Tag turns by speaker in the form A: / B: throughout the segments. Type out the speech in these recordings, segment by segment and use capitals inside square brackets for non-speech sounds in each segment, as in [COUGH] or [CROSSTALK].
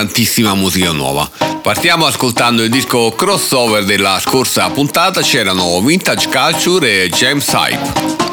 A: tantissima musica nuova. Partiamo ascoltando il disco crossover della scorsa puntata, c'erano Vintage Culture e James Hype.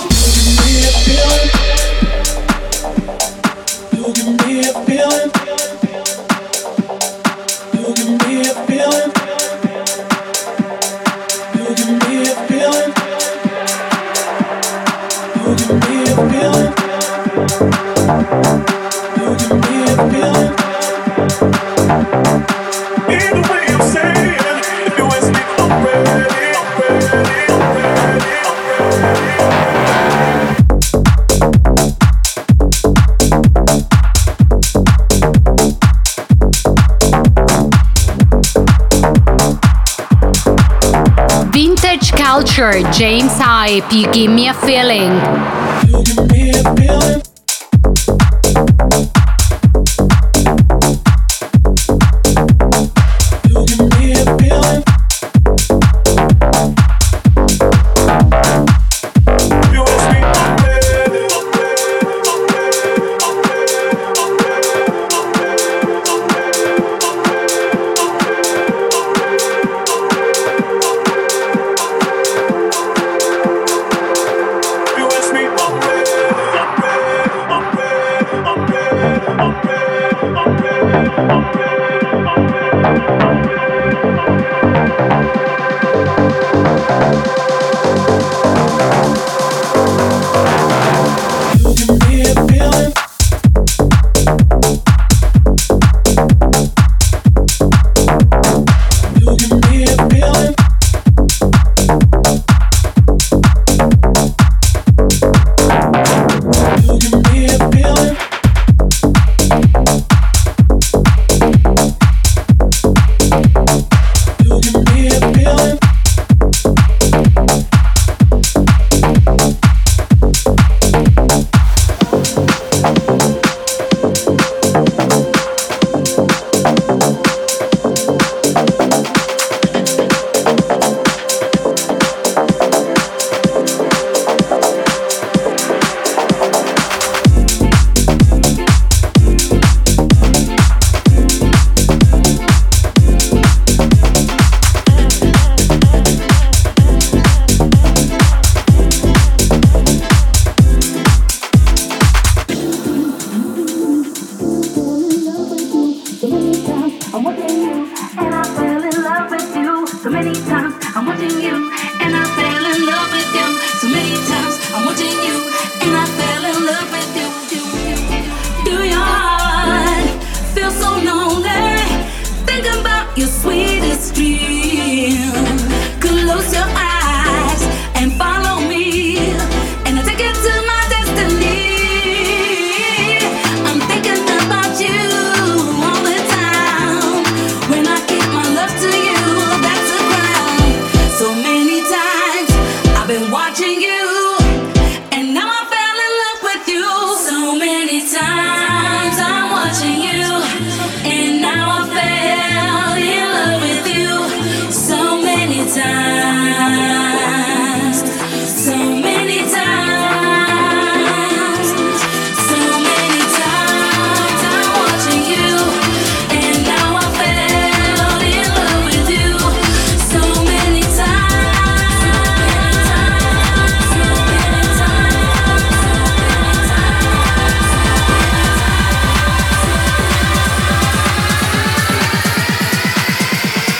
B: Vintage culture. James Hype. You give me a feeling.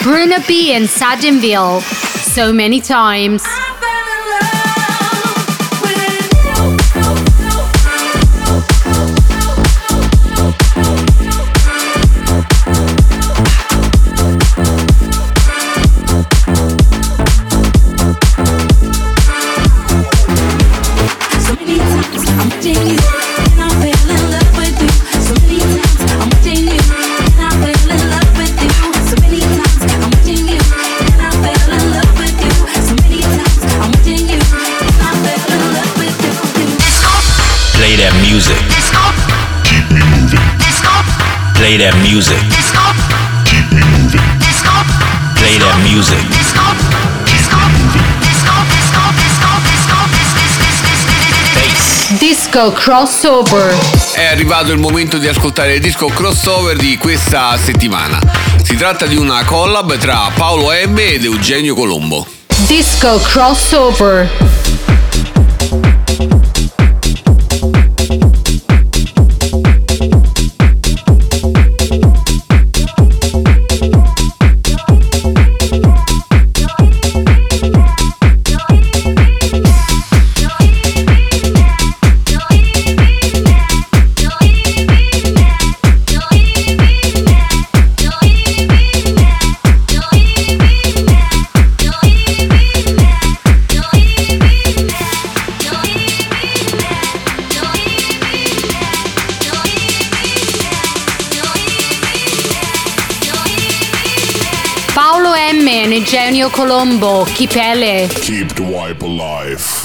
B: Bruno B and Sadinville. So many times.
C: Play that music. Play that music. Bass.
D: Disco crossover.
A: È arrivato il momento di ascoltare il disco crossover di questa settimana. Si tratta di una collab tra Paolo M ed Eugenio Colombo.
D: Disco crossover. Eugenio Colombo, Chipele.
E: Keep the wipe alive.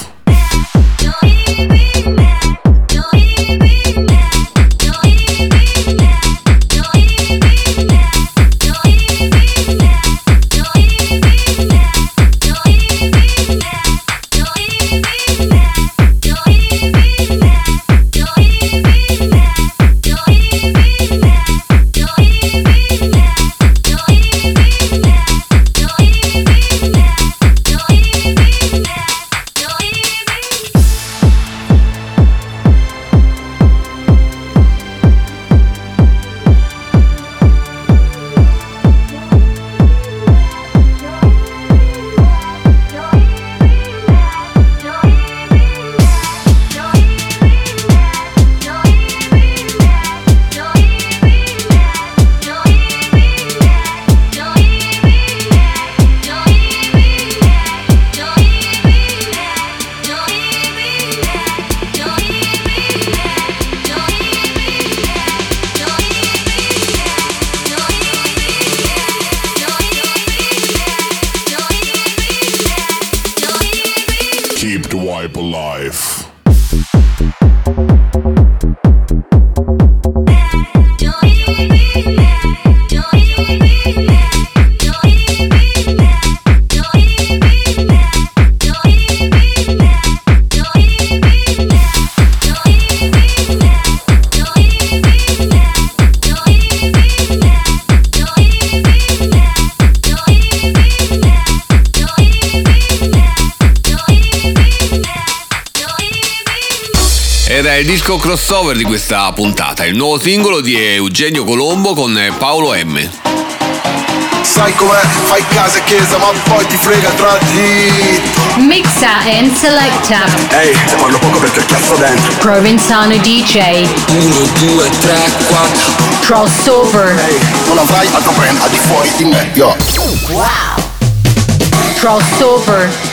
A: Il disco crossover di questa puntata, il nuovo singolo di Eugenio Colombo con Paolo M.
F: Sai com'è, fai casa e chiesa ma poi ti frega tra di
D: Mixa and selecta.
F: Ehi, se parlo poco perché ho chiasso dentro
D: Provenzano DJ.
G: 1, 2, 3, 4
D: Crossover.
F: Ehi, non avrai altro brand al di fuori di me, yo
D: Crossover.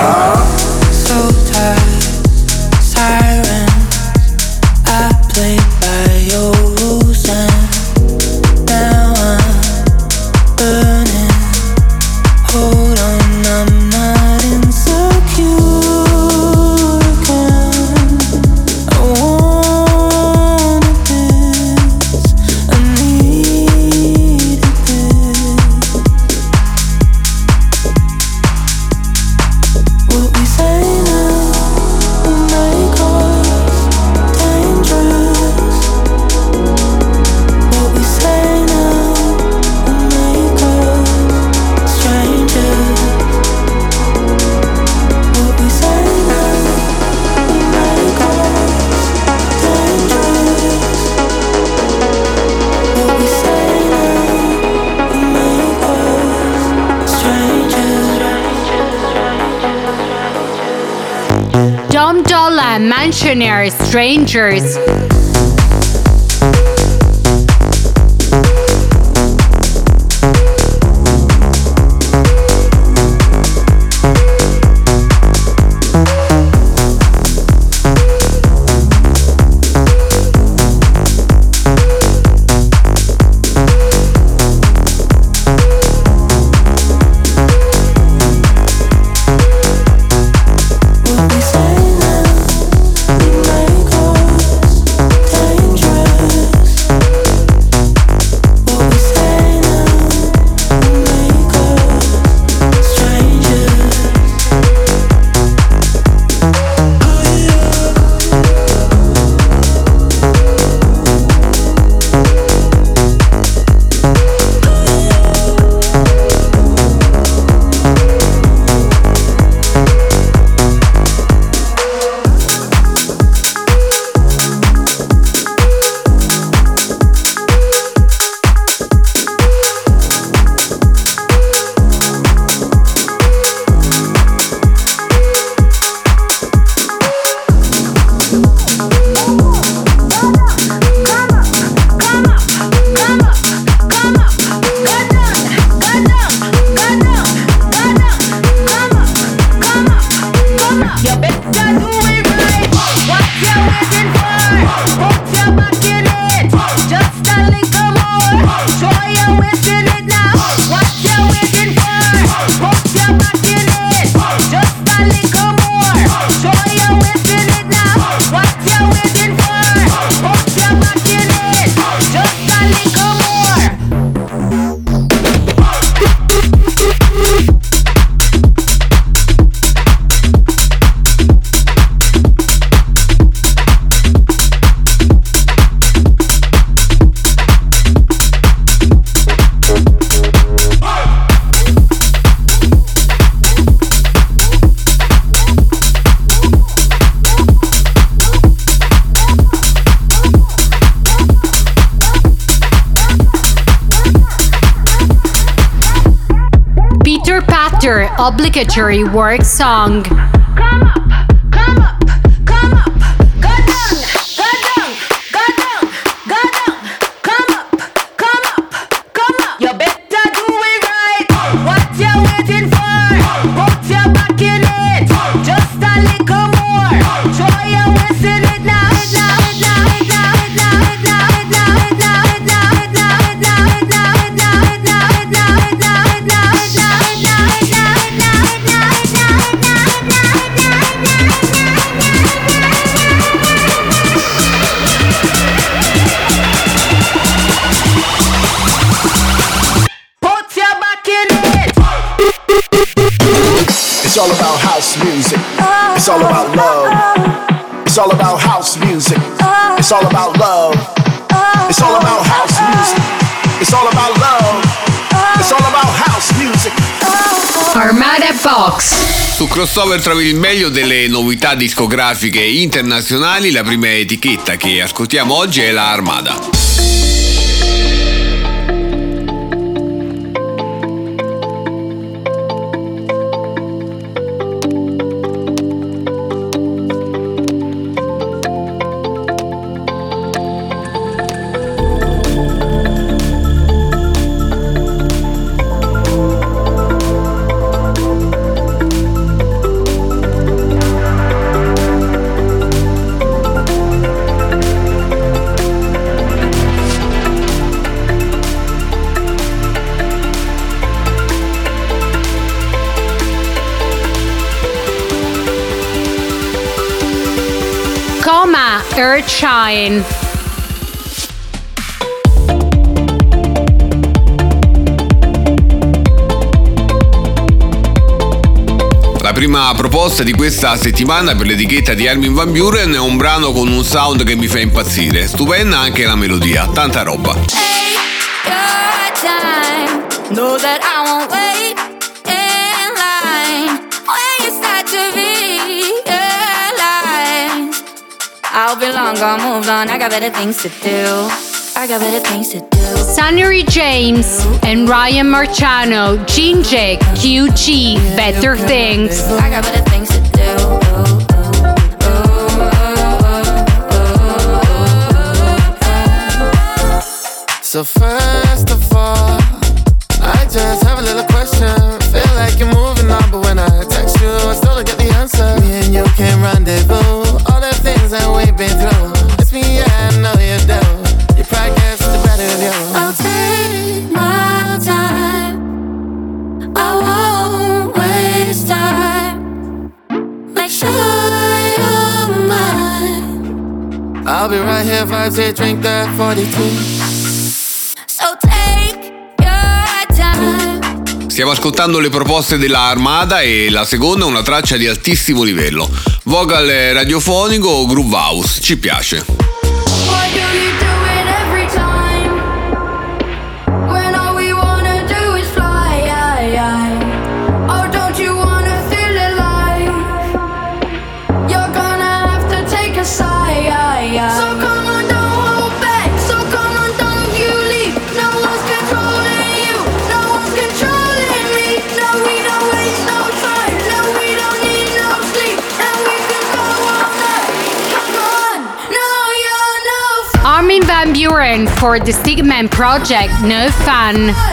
H: Adventures. obligatory work song.
A: crossover tra il meglio delle novità discografiche internazionali. La prima etichetta che ascoltiamo oggi è la Armada.
H: Brian.
A: La prima proposta di questa settimana per l'etichetta di Armin Van Buren è un brano con un sound che mi fa impazzire. Stupenda anche la melodia, tanta roba.
I: Hey, I'll be long on. I got better things to do. I got better things to do.
H: Sunnery James and Ryan Marciano, Jinjik, QG, Better Things.
I: I got better things to do.
J: So far hard to drink the 42.
A: Stiamo ascoltando le proposte della Armada e la seconda è una traccia di altissimo livello. Vocal radiofonico o groove house, ci piace.
H: for the Stigman project No Fun.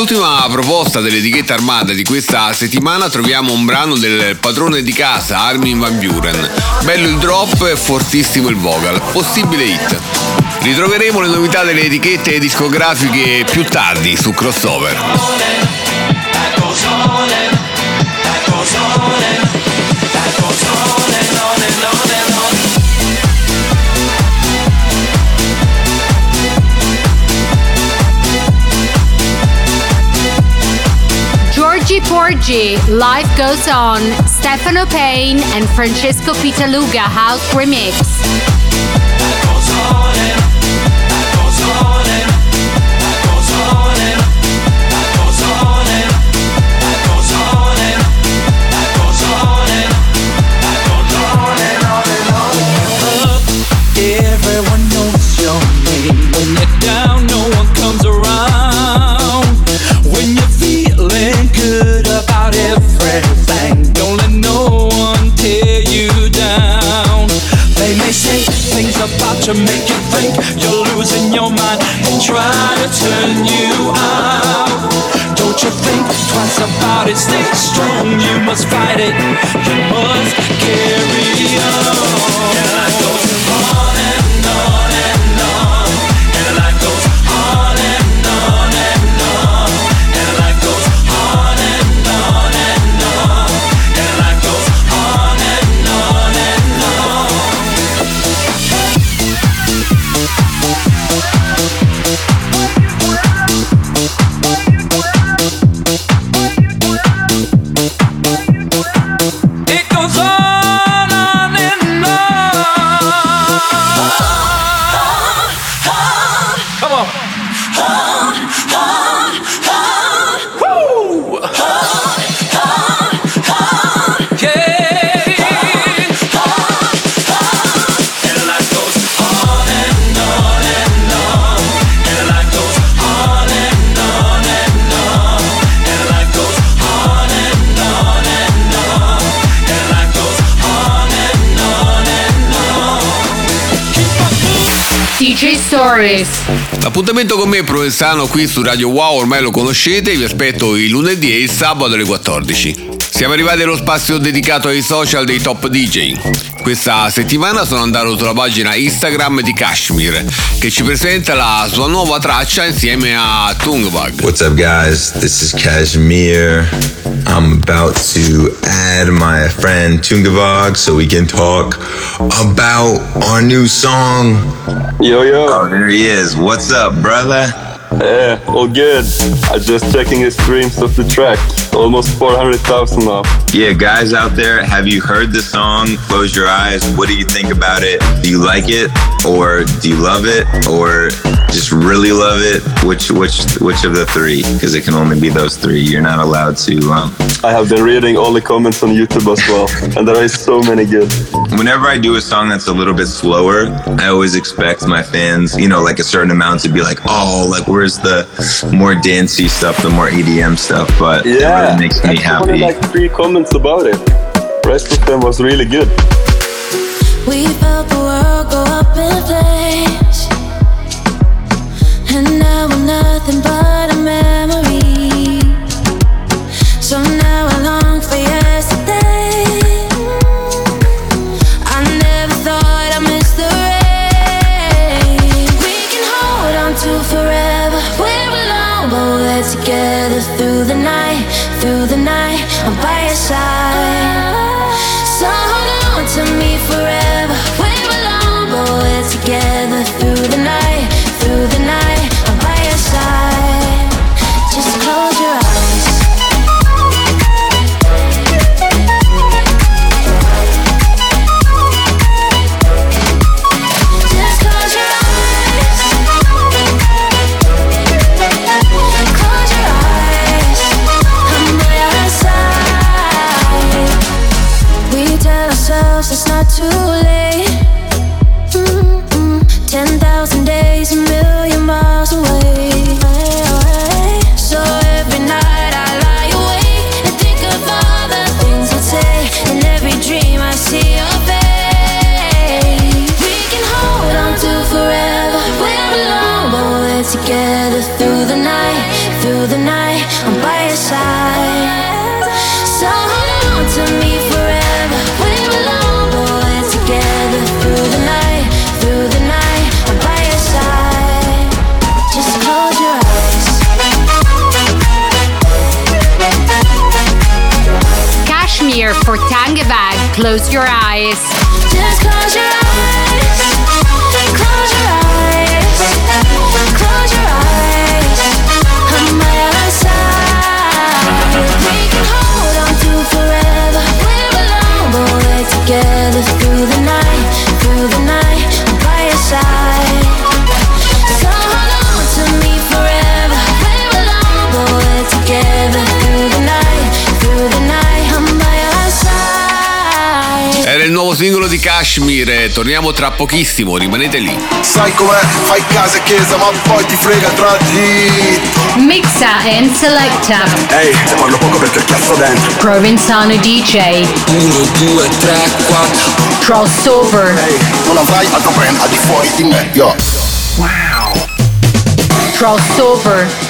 A: Per l'ultima proposta dell'etichetta armata di questa settimana troviamo un brano del padrone di casa Armin Van Buren. Bello il drop e fortissimo il vocal, possibile hit. Ritroveremo le novità delle etichette discografiche più tardi su Crossover.
D: Georgie Porgy, Life Goes On, Stefano Payne and Francesco Pitaluga House Remix.
K: You make you think you're losing your mind and try to turn you out. Don't you think twice about it? Stay strong, you must fight it. You must carry on
D: Stories.
A: L'appuntamento con me Provenzano qui su Radio Wow ormai lo conoscete, vi aspetto il lunedì e il sabato alle 14. Siamo arrivati allo spazio dedicato ai social dei top DJ. Questa settimana sono andato sulla pagina Instagram di Kashmir che ci presenta la sua nuova traccia insieme a Tungbag.
L: What's up, guys? This is Kashmir. I'm about to add my friend Tungavog so we can talk about our new song.
J: Yo, yo.
L: Oh, there he is. What's up, brother?
J: Yeah, all good. I'm just checking the streams of the track. Almost 400,000 now.
L: Yeah, guys out there, have you heard the song? Close your eyes. What do you think about it? Do you like it, or do you love it, or just really love it? Which which which of the three? Because it can only be those three. You're not allowed to. Um,
J: I have been reading all the comments on YouTube as well, [LAUGHS] and there is so many good.
L: Whenever I do a song that's a little bit slower, I always expect my fans, you know, like a certain amount to be like, oh, like where's the more dancey stuff, the more EDM stuff? But it
J: Yeah,
L: really makes me
J: I only
L: happy.
J: like three comments about it. Rest of them was really good.
M: We felt the world go up in flames, and now we're nothing but a memory. So now I long for yesterday. I'm by your side. So hold on to me forever. We're alone, but we're together through
H: singolo di Kashmir, e torniamo tra pochissimo, rimanete lì.
F: Sai com'è? Fai casa e chiesa, ma poi ti frega tra dito.
D: Mixa and selecta.
F: Ehi, te parlo poco perché ho chiasso dentro.
D: Provenzano DJ.
F: 1, 2, 3, 4.
D: Crossover.
F: Ehi, non avrai altro brand al di fuori di me, yo.
D: Crossover.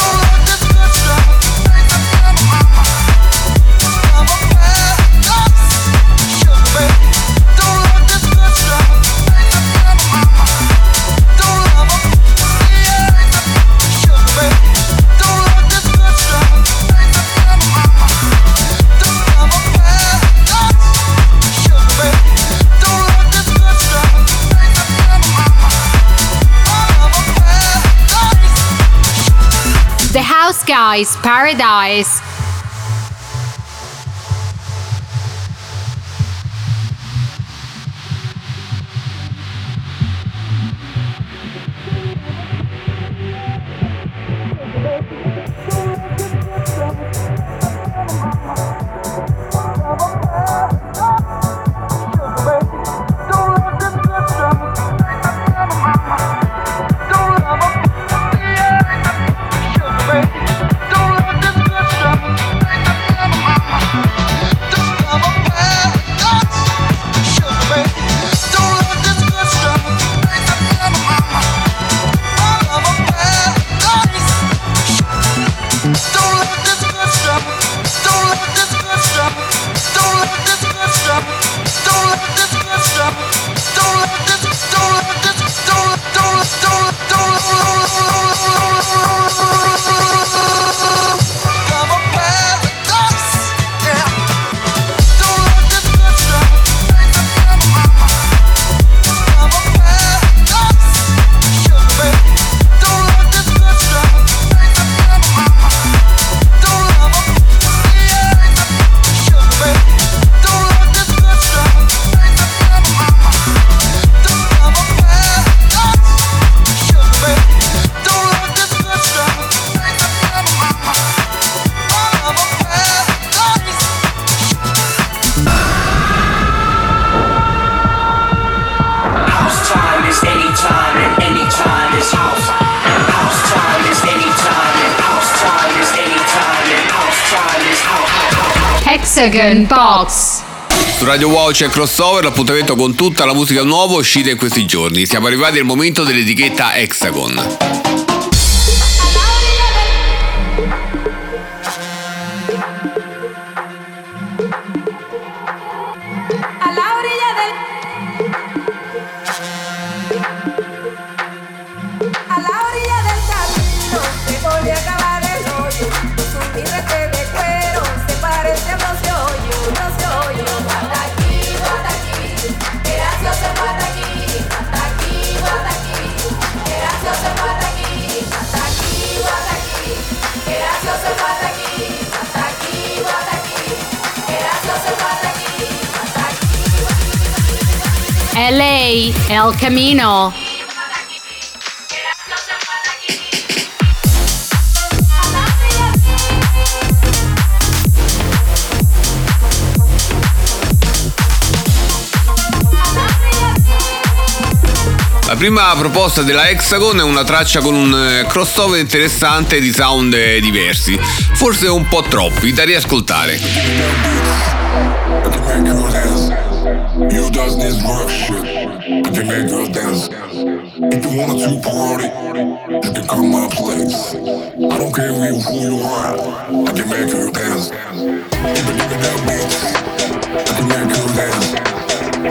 D: The House Guys Paradise. Hexagon Box.
H: Su Radio Wow c'è crossover, l'appuntamento con tutta la musica nuova uscita in questi giorni. Siamo arrivati al momento dell'etichetta Hexagon.
N: LA El
D: Camino.
H: La
A: prima proposta della Hexagon è una traccia con un eh, crossover interessante di sound diversi, forse un po' troppi da riascoltare.
E: You does this rough shit. I can make girls dance. If you want to party, you can come my place. I don't care who you are. I can make her dance. Even if that beats, I can make her dance.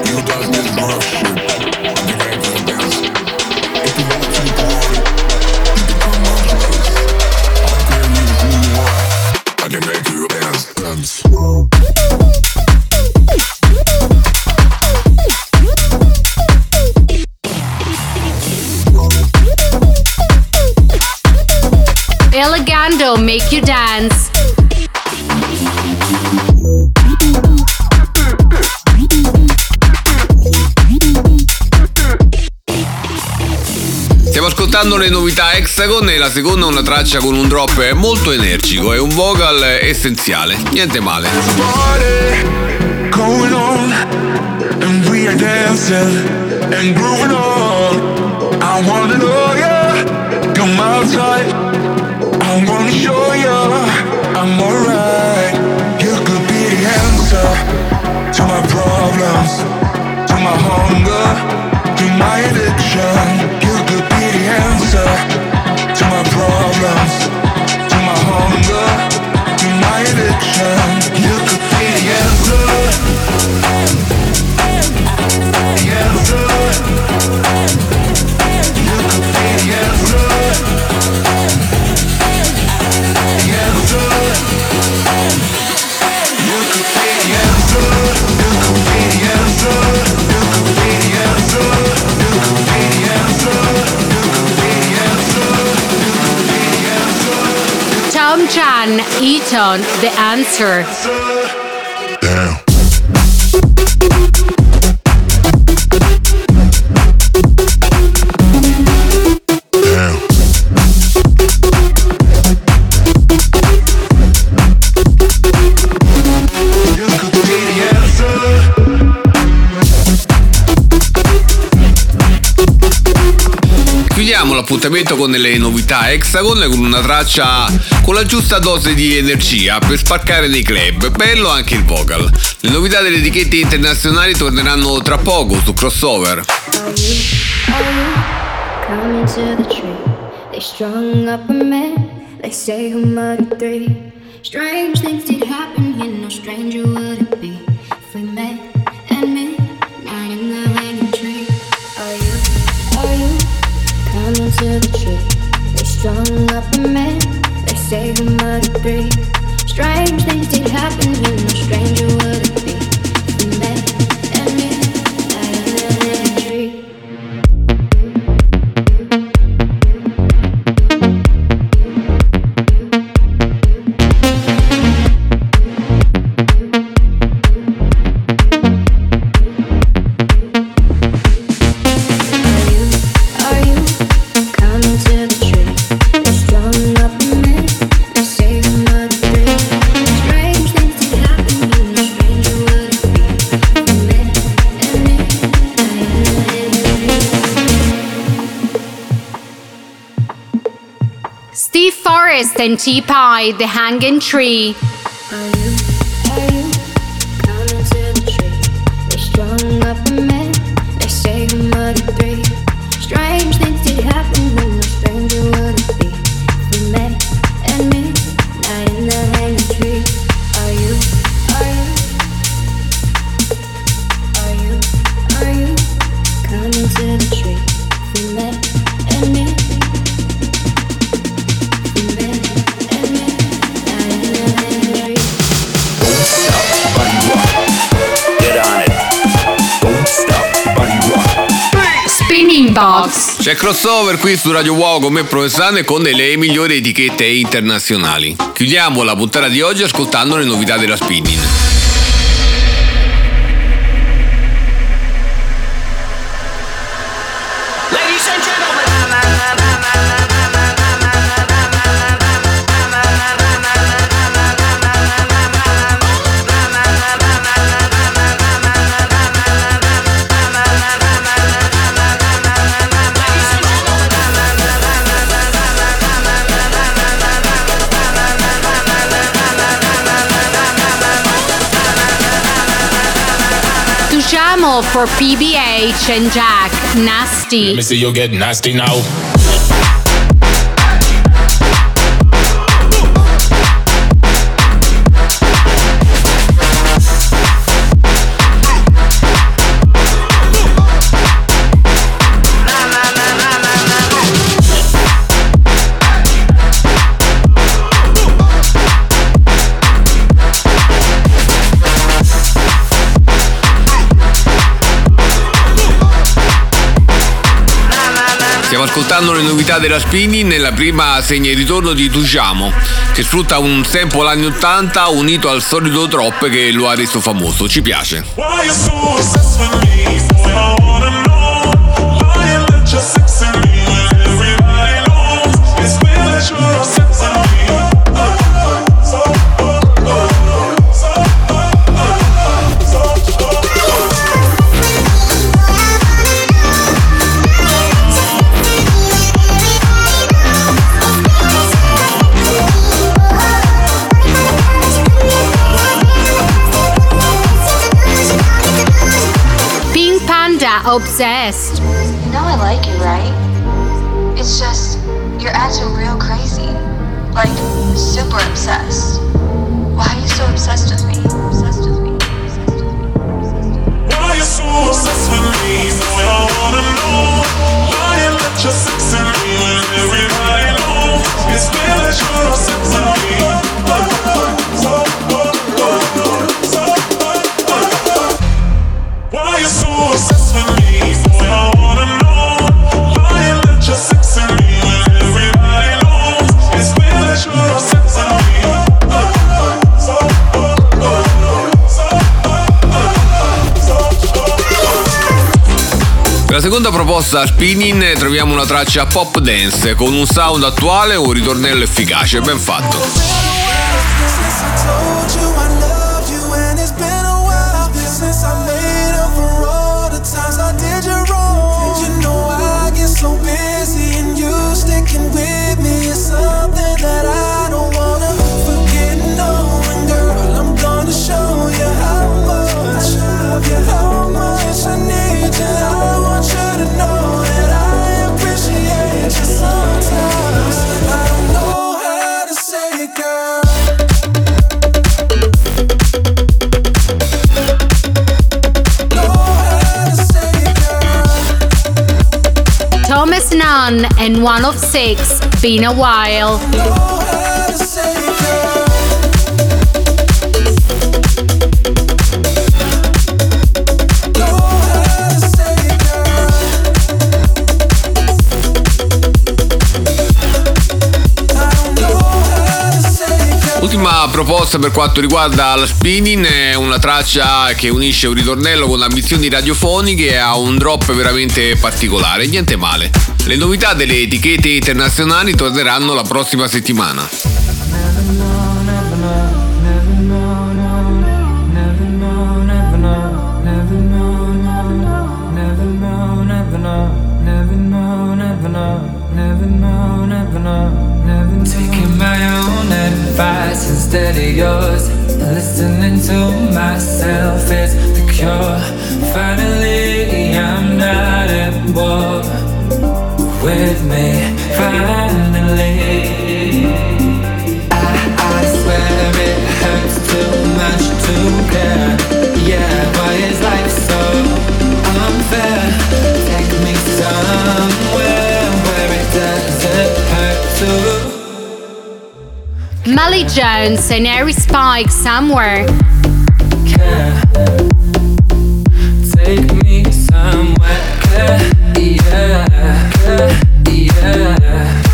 E: You does this rough shit. I can make her dance. If you want to party, you can come my place. I don't care who you are. I can make her dance. Dance.
D: Elegando make you dance.
A: Stiamo ascoltando le novità Hexagon e la seconda è una traccia con un drop molto energico e un vocal essenziale. Niente male.
O: party I wanna show ya I'm alright. You could be the answer to my problems, to my hunger, to my addiction. You could be the answer can eat on the answer.
A: Chiudiamo l'appuntamento con le novità Hexagon con una traccia con la giusta dose di energia per spaccare nei club. Bello anche il vocal. Le novità delle etichette internazionali torneranno tra poco su crossover.
P: Strange things did happen here, no stranger would it be if we met They strung up a. They three. Strange things did happen here, no stranger would
D: and T Pie, the hanging tree.
A: C'è crossover qui su Radio Wow con me Provenzano e con le migliori etichette internazionali. Chiudiamo la puntata di oggi ascoltando le novità della spinning.
D: For PBH and Jack. Nasty.
Q: Let me see you get nasty now.
A: Stiamo ascoltando le novità della Spini nella prima segna il ritorno di Tujamo, che sfrutta un tempo anni 80 unito al solito drop che lo ha reso famoso. Ci piace.
R: Why obsessed.
S: You know I like you, right? It's just, you're acting real crazy. Like, super obsessed.
A: Per la seconda proposta Spinning troviamo una traccia pop dance con un sound attuale e un ritornello efficace, ben fatto.
D: Nunn and One of Six. Been a while.
A: Ultima proposta per quanto riguarda la spinning è una traccia che unisce un ritornello con ambizioni radiofoniche ha un drop veramente particolare, niente male. Le novità delle etichette internazionali torneranno la prossima settimana.
D: Molly Jones and Harry Spike somewhere.
T: yeah, yeah,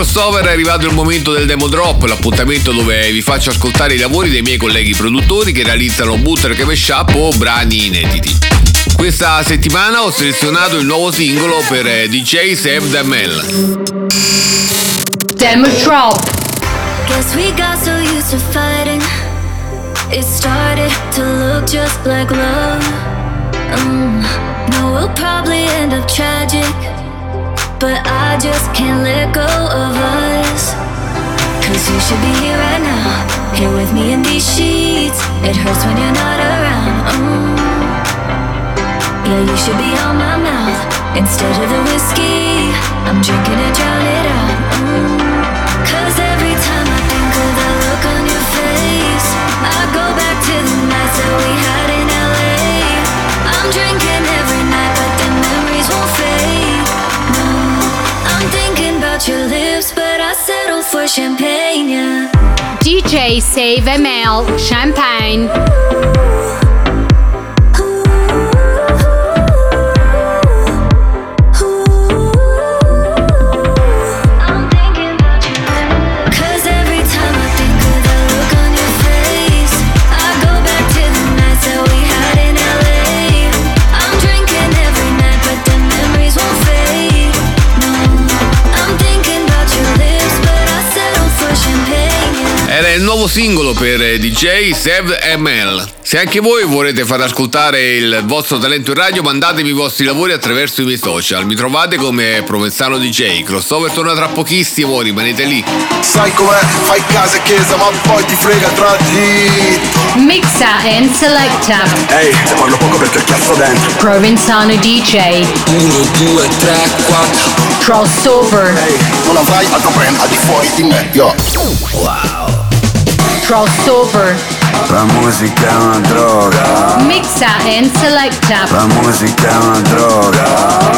A: crossover è arrivato il momento del demo drop, l'appuntamento dove vi faccio ascoltare i lavori dei miei colleghi produttori che realizzano bootleg mashup o brani inediti. Questa settimana ho selezionato il nuovo singolo per eh, DJ Seb Damel.
D: Demo drop.
M: Guess we got so used to fighting. It started to look just like love. Mm, no, we'll probably end up tragic. But I just can't let go of us. Cause you should be here right now. Here with me in these sheets. It hurts when you're not around. Mm. Yeah, you should be on my mouth. Instead of the whiskey, I'm drinking it, drown it out. Mm. Cause champagne.
D: DJ Save ML Champagne.
A: Era il nuovo singolo per eh, DJ Sev ML. Se anche voi volete far ascoltare il vostro talento in radio, mandatemi i vostri lavori attraverso i miei social. Mi trovate come Provenzano DJ. Crossover torna tra pochissimo, rimanete lì.
F: Sai com'è? Fai casa e chiesa, ma poi ti frega tra di.
D: Mixa and selecta.
F: Ehi, te parlo poco perché ho chiasso dentro.
D: Provenzano DJ.
F: 1, 2, 3, 4.
D: Crossover.
F: Ehi, non avrai altro brand al di fuori di me, yo. Wow.
D: Crossover.
G: La musica è una droga.
D: Mixa and selecta.
G: La musica è una droga.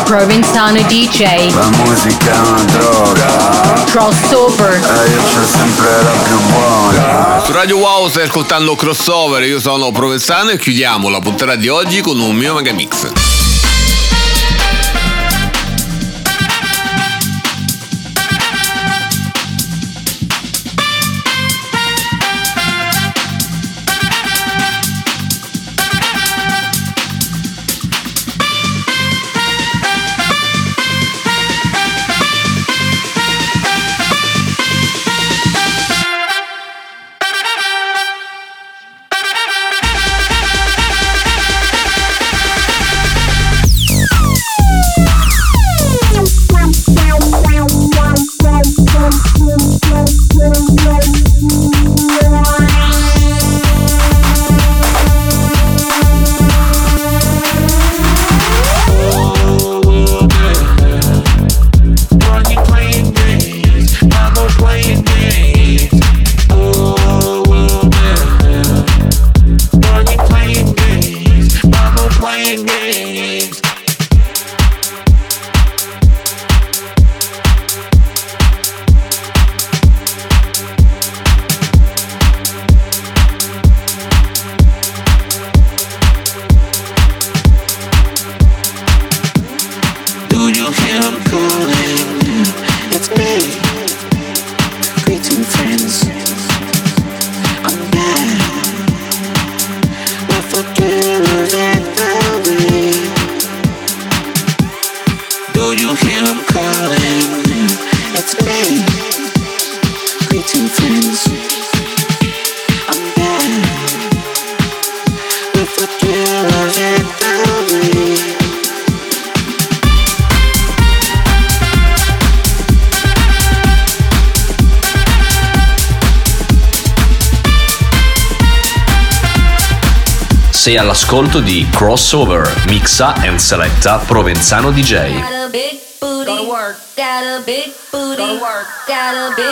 D: Provenzano DJ.
G: La musica è una droga.
D: Crossover.
G: E io c'ho sempre la più buona.
A: Su Radio Wow stai ascoltando Crossover, io sono Provenzano e chiudiamo la puntata di oggi con un mio mega
C: Sei all'ascolto di Crossover, mixa and selecta Provenzano DJ.
M: Got a big booty. Go to work. Got a big booty. Go to work. Got a big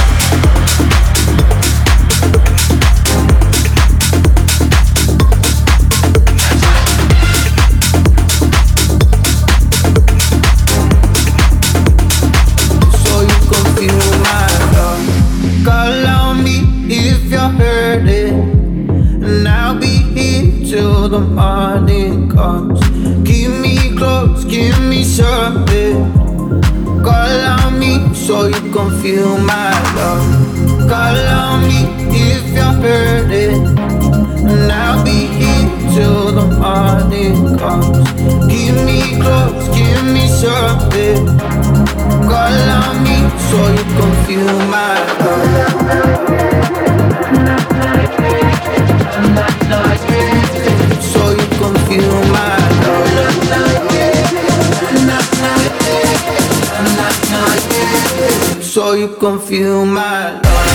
J: So you can feel my love.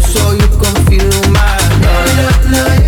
J: So you can my love.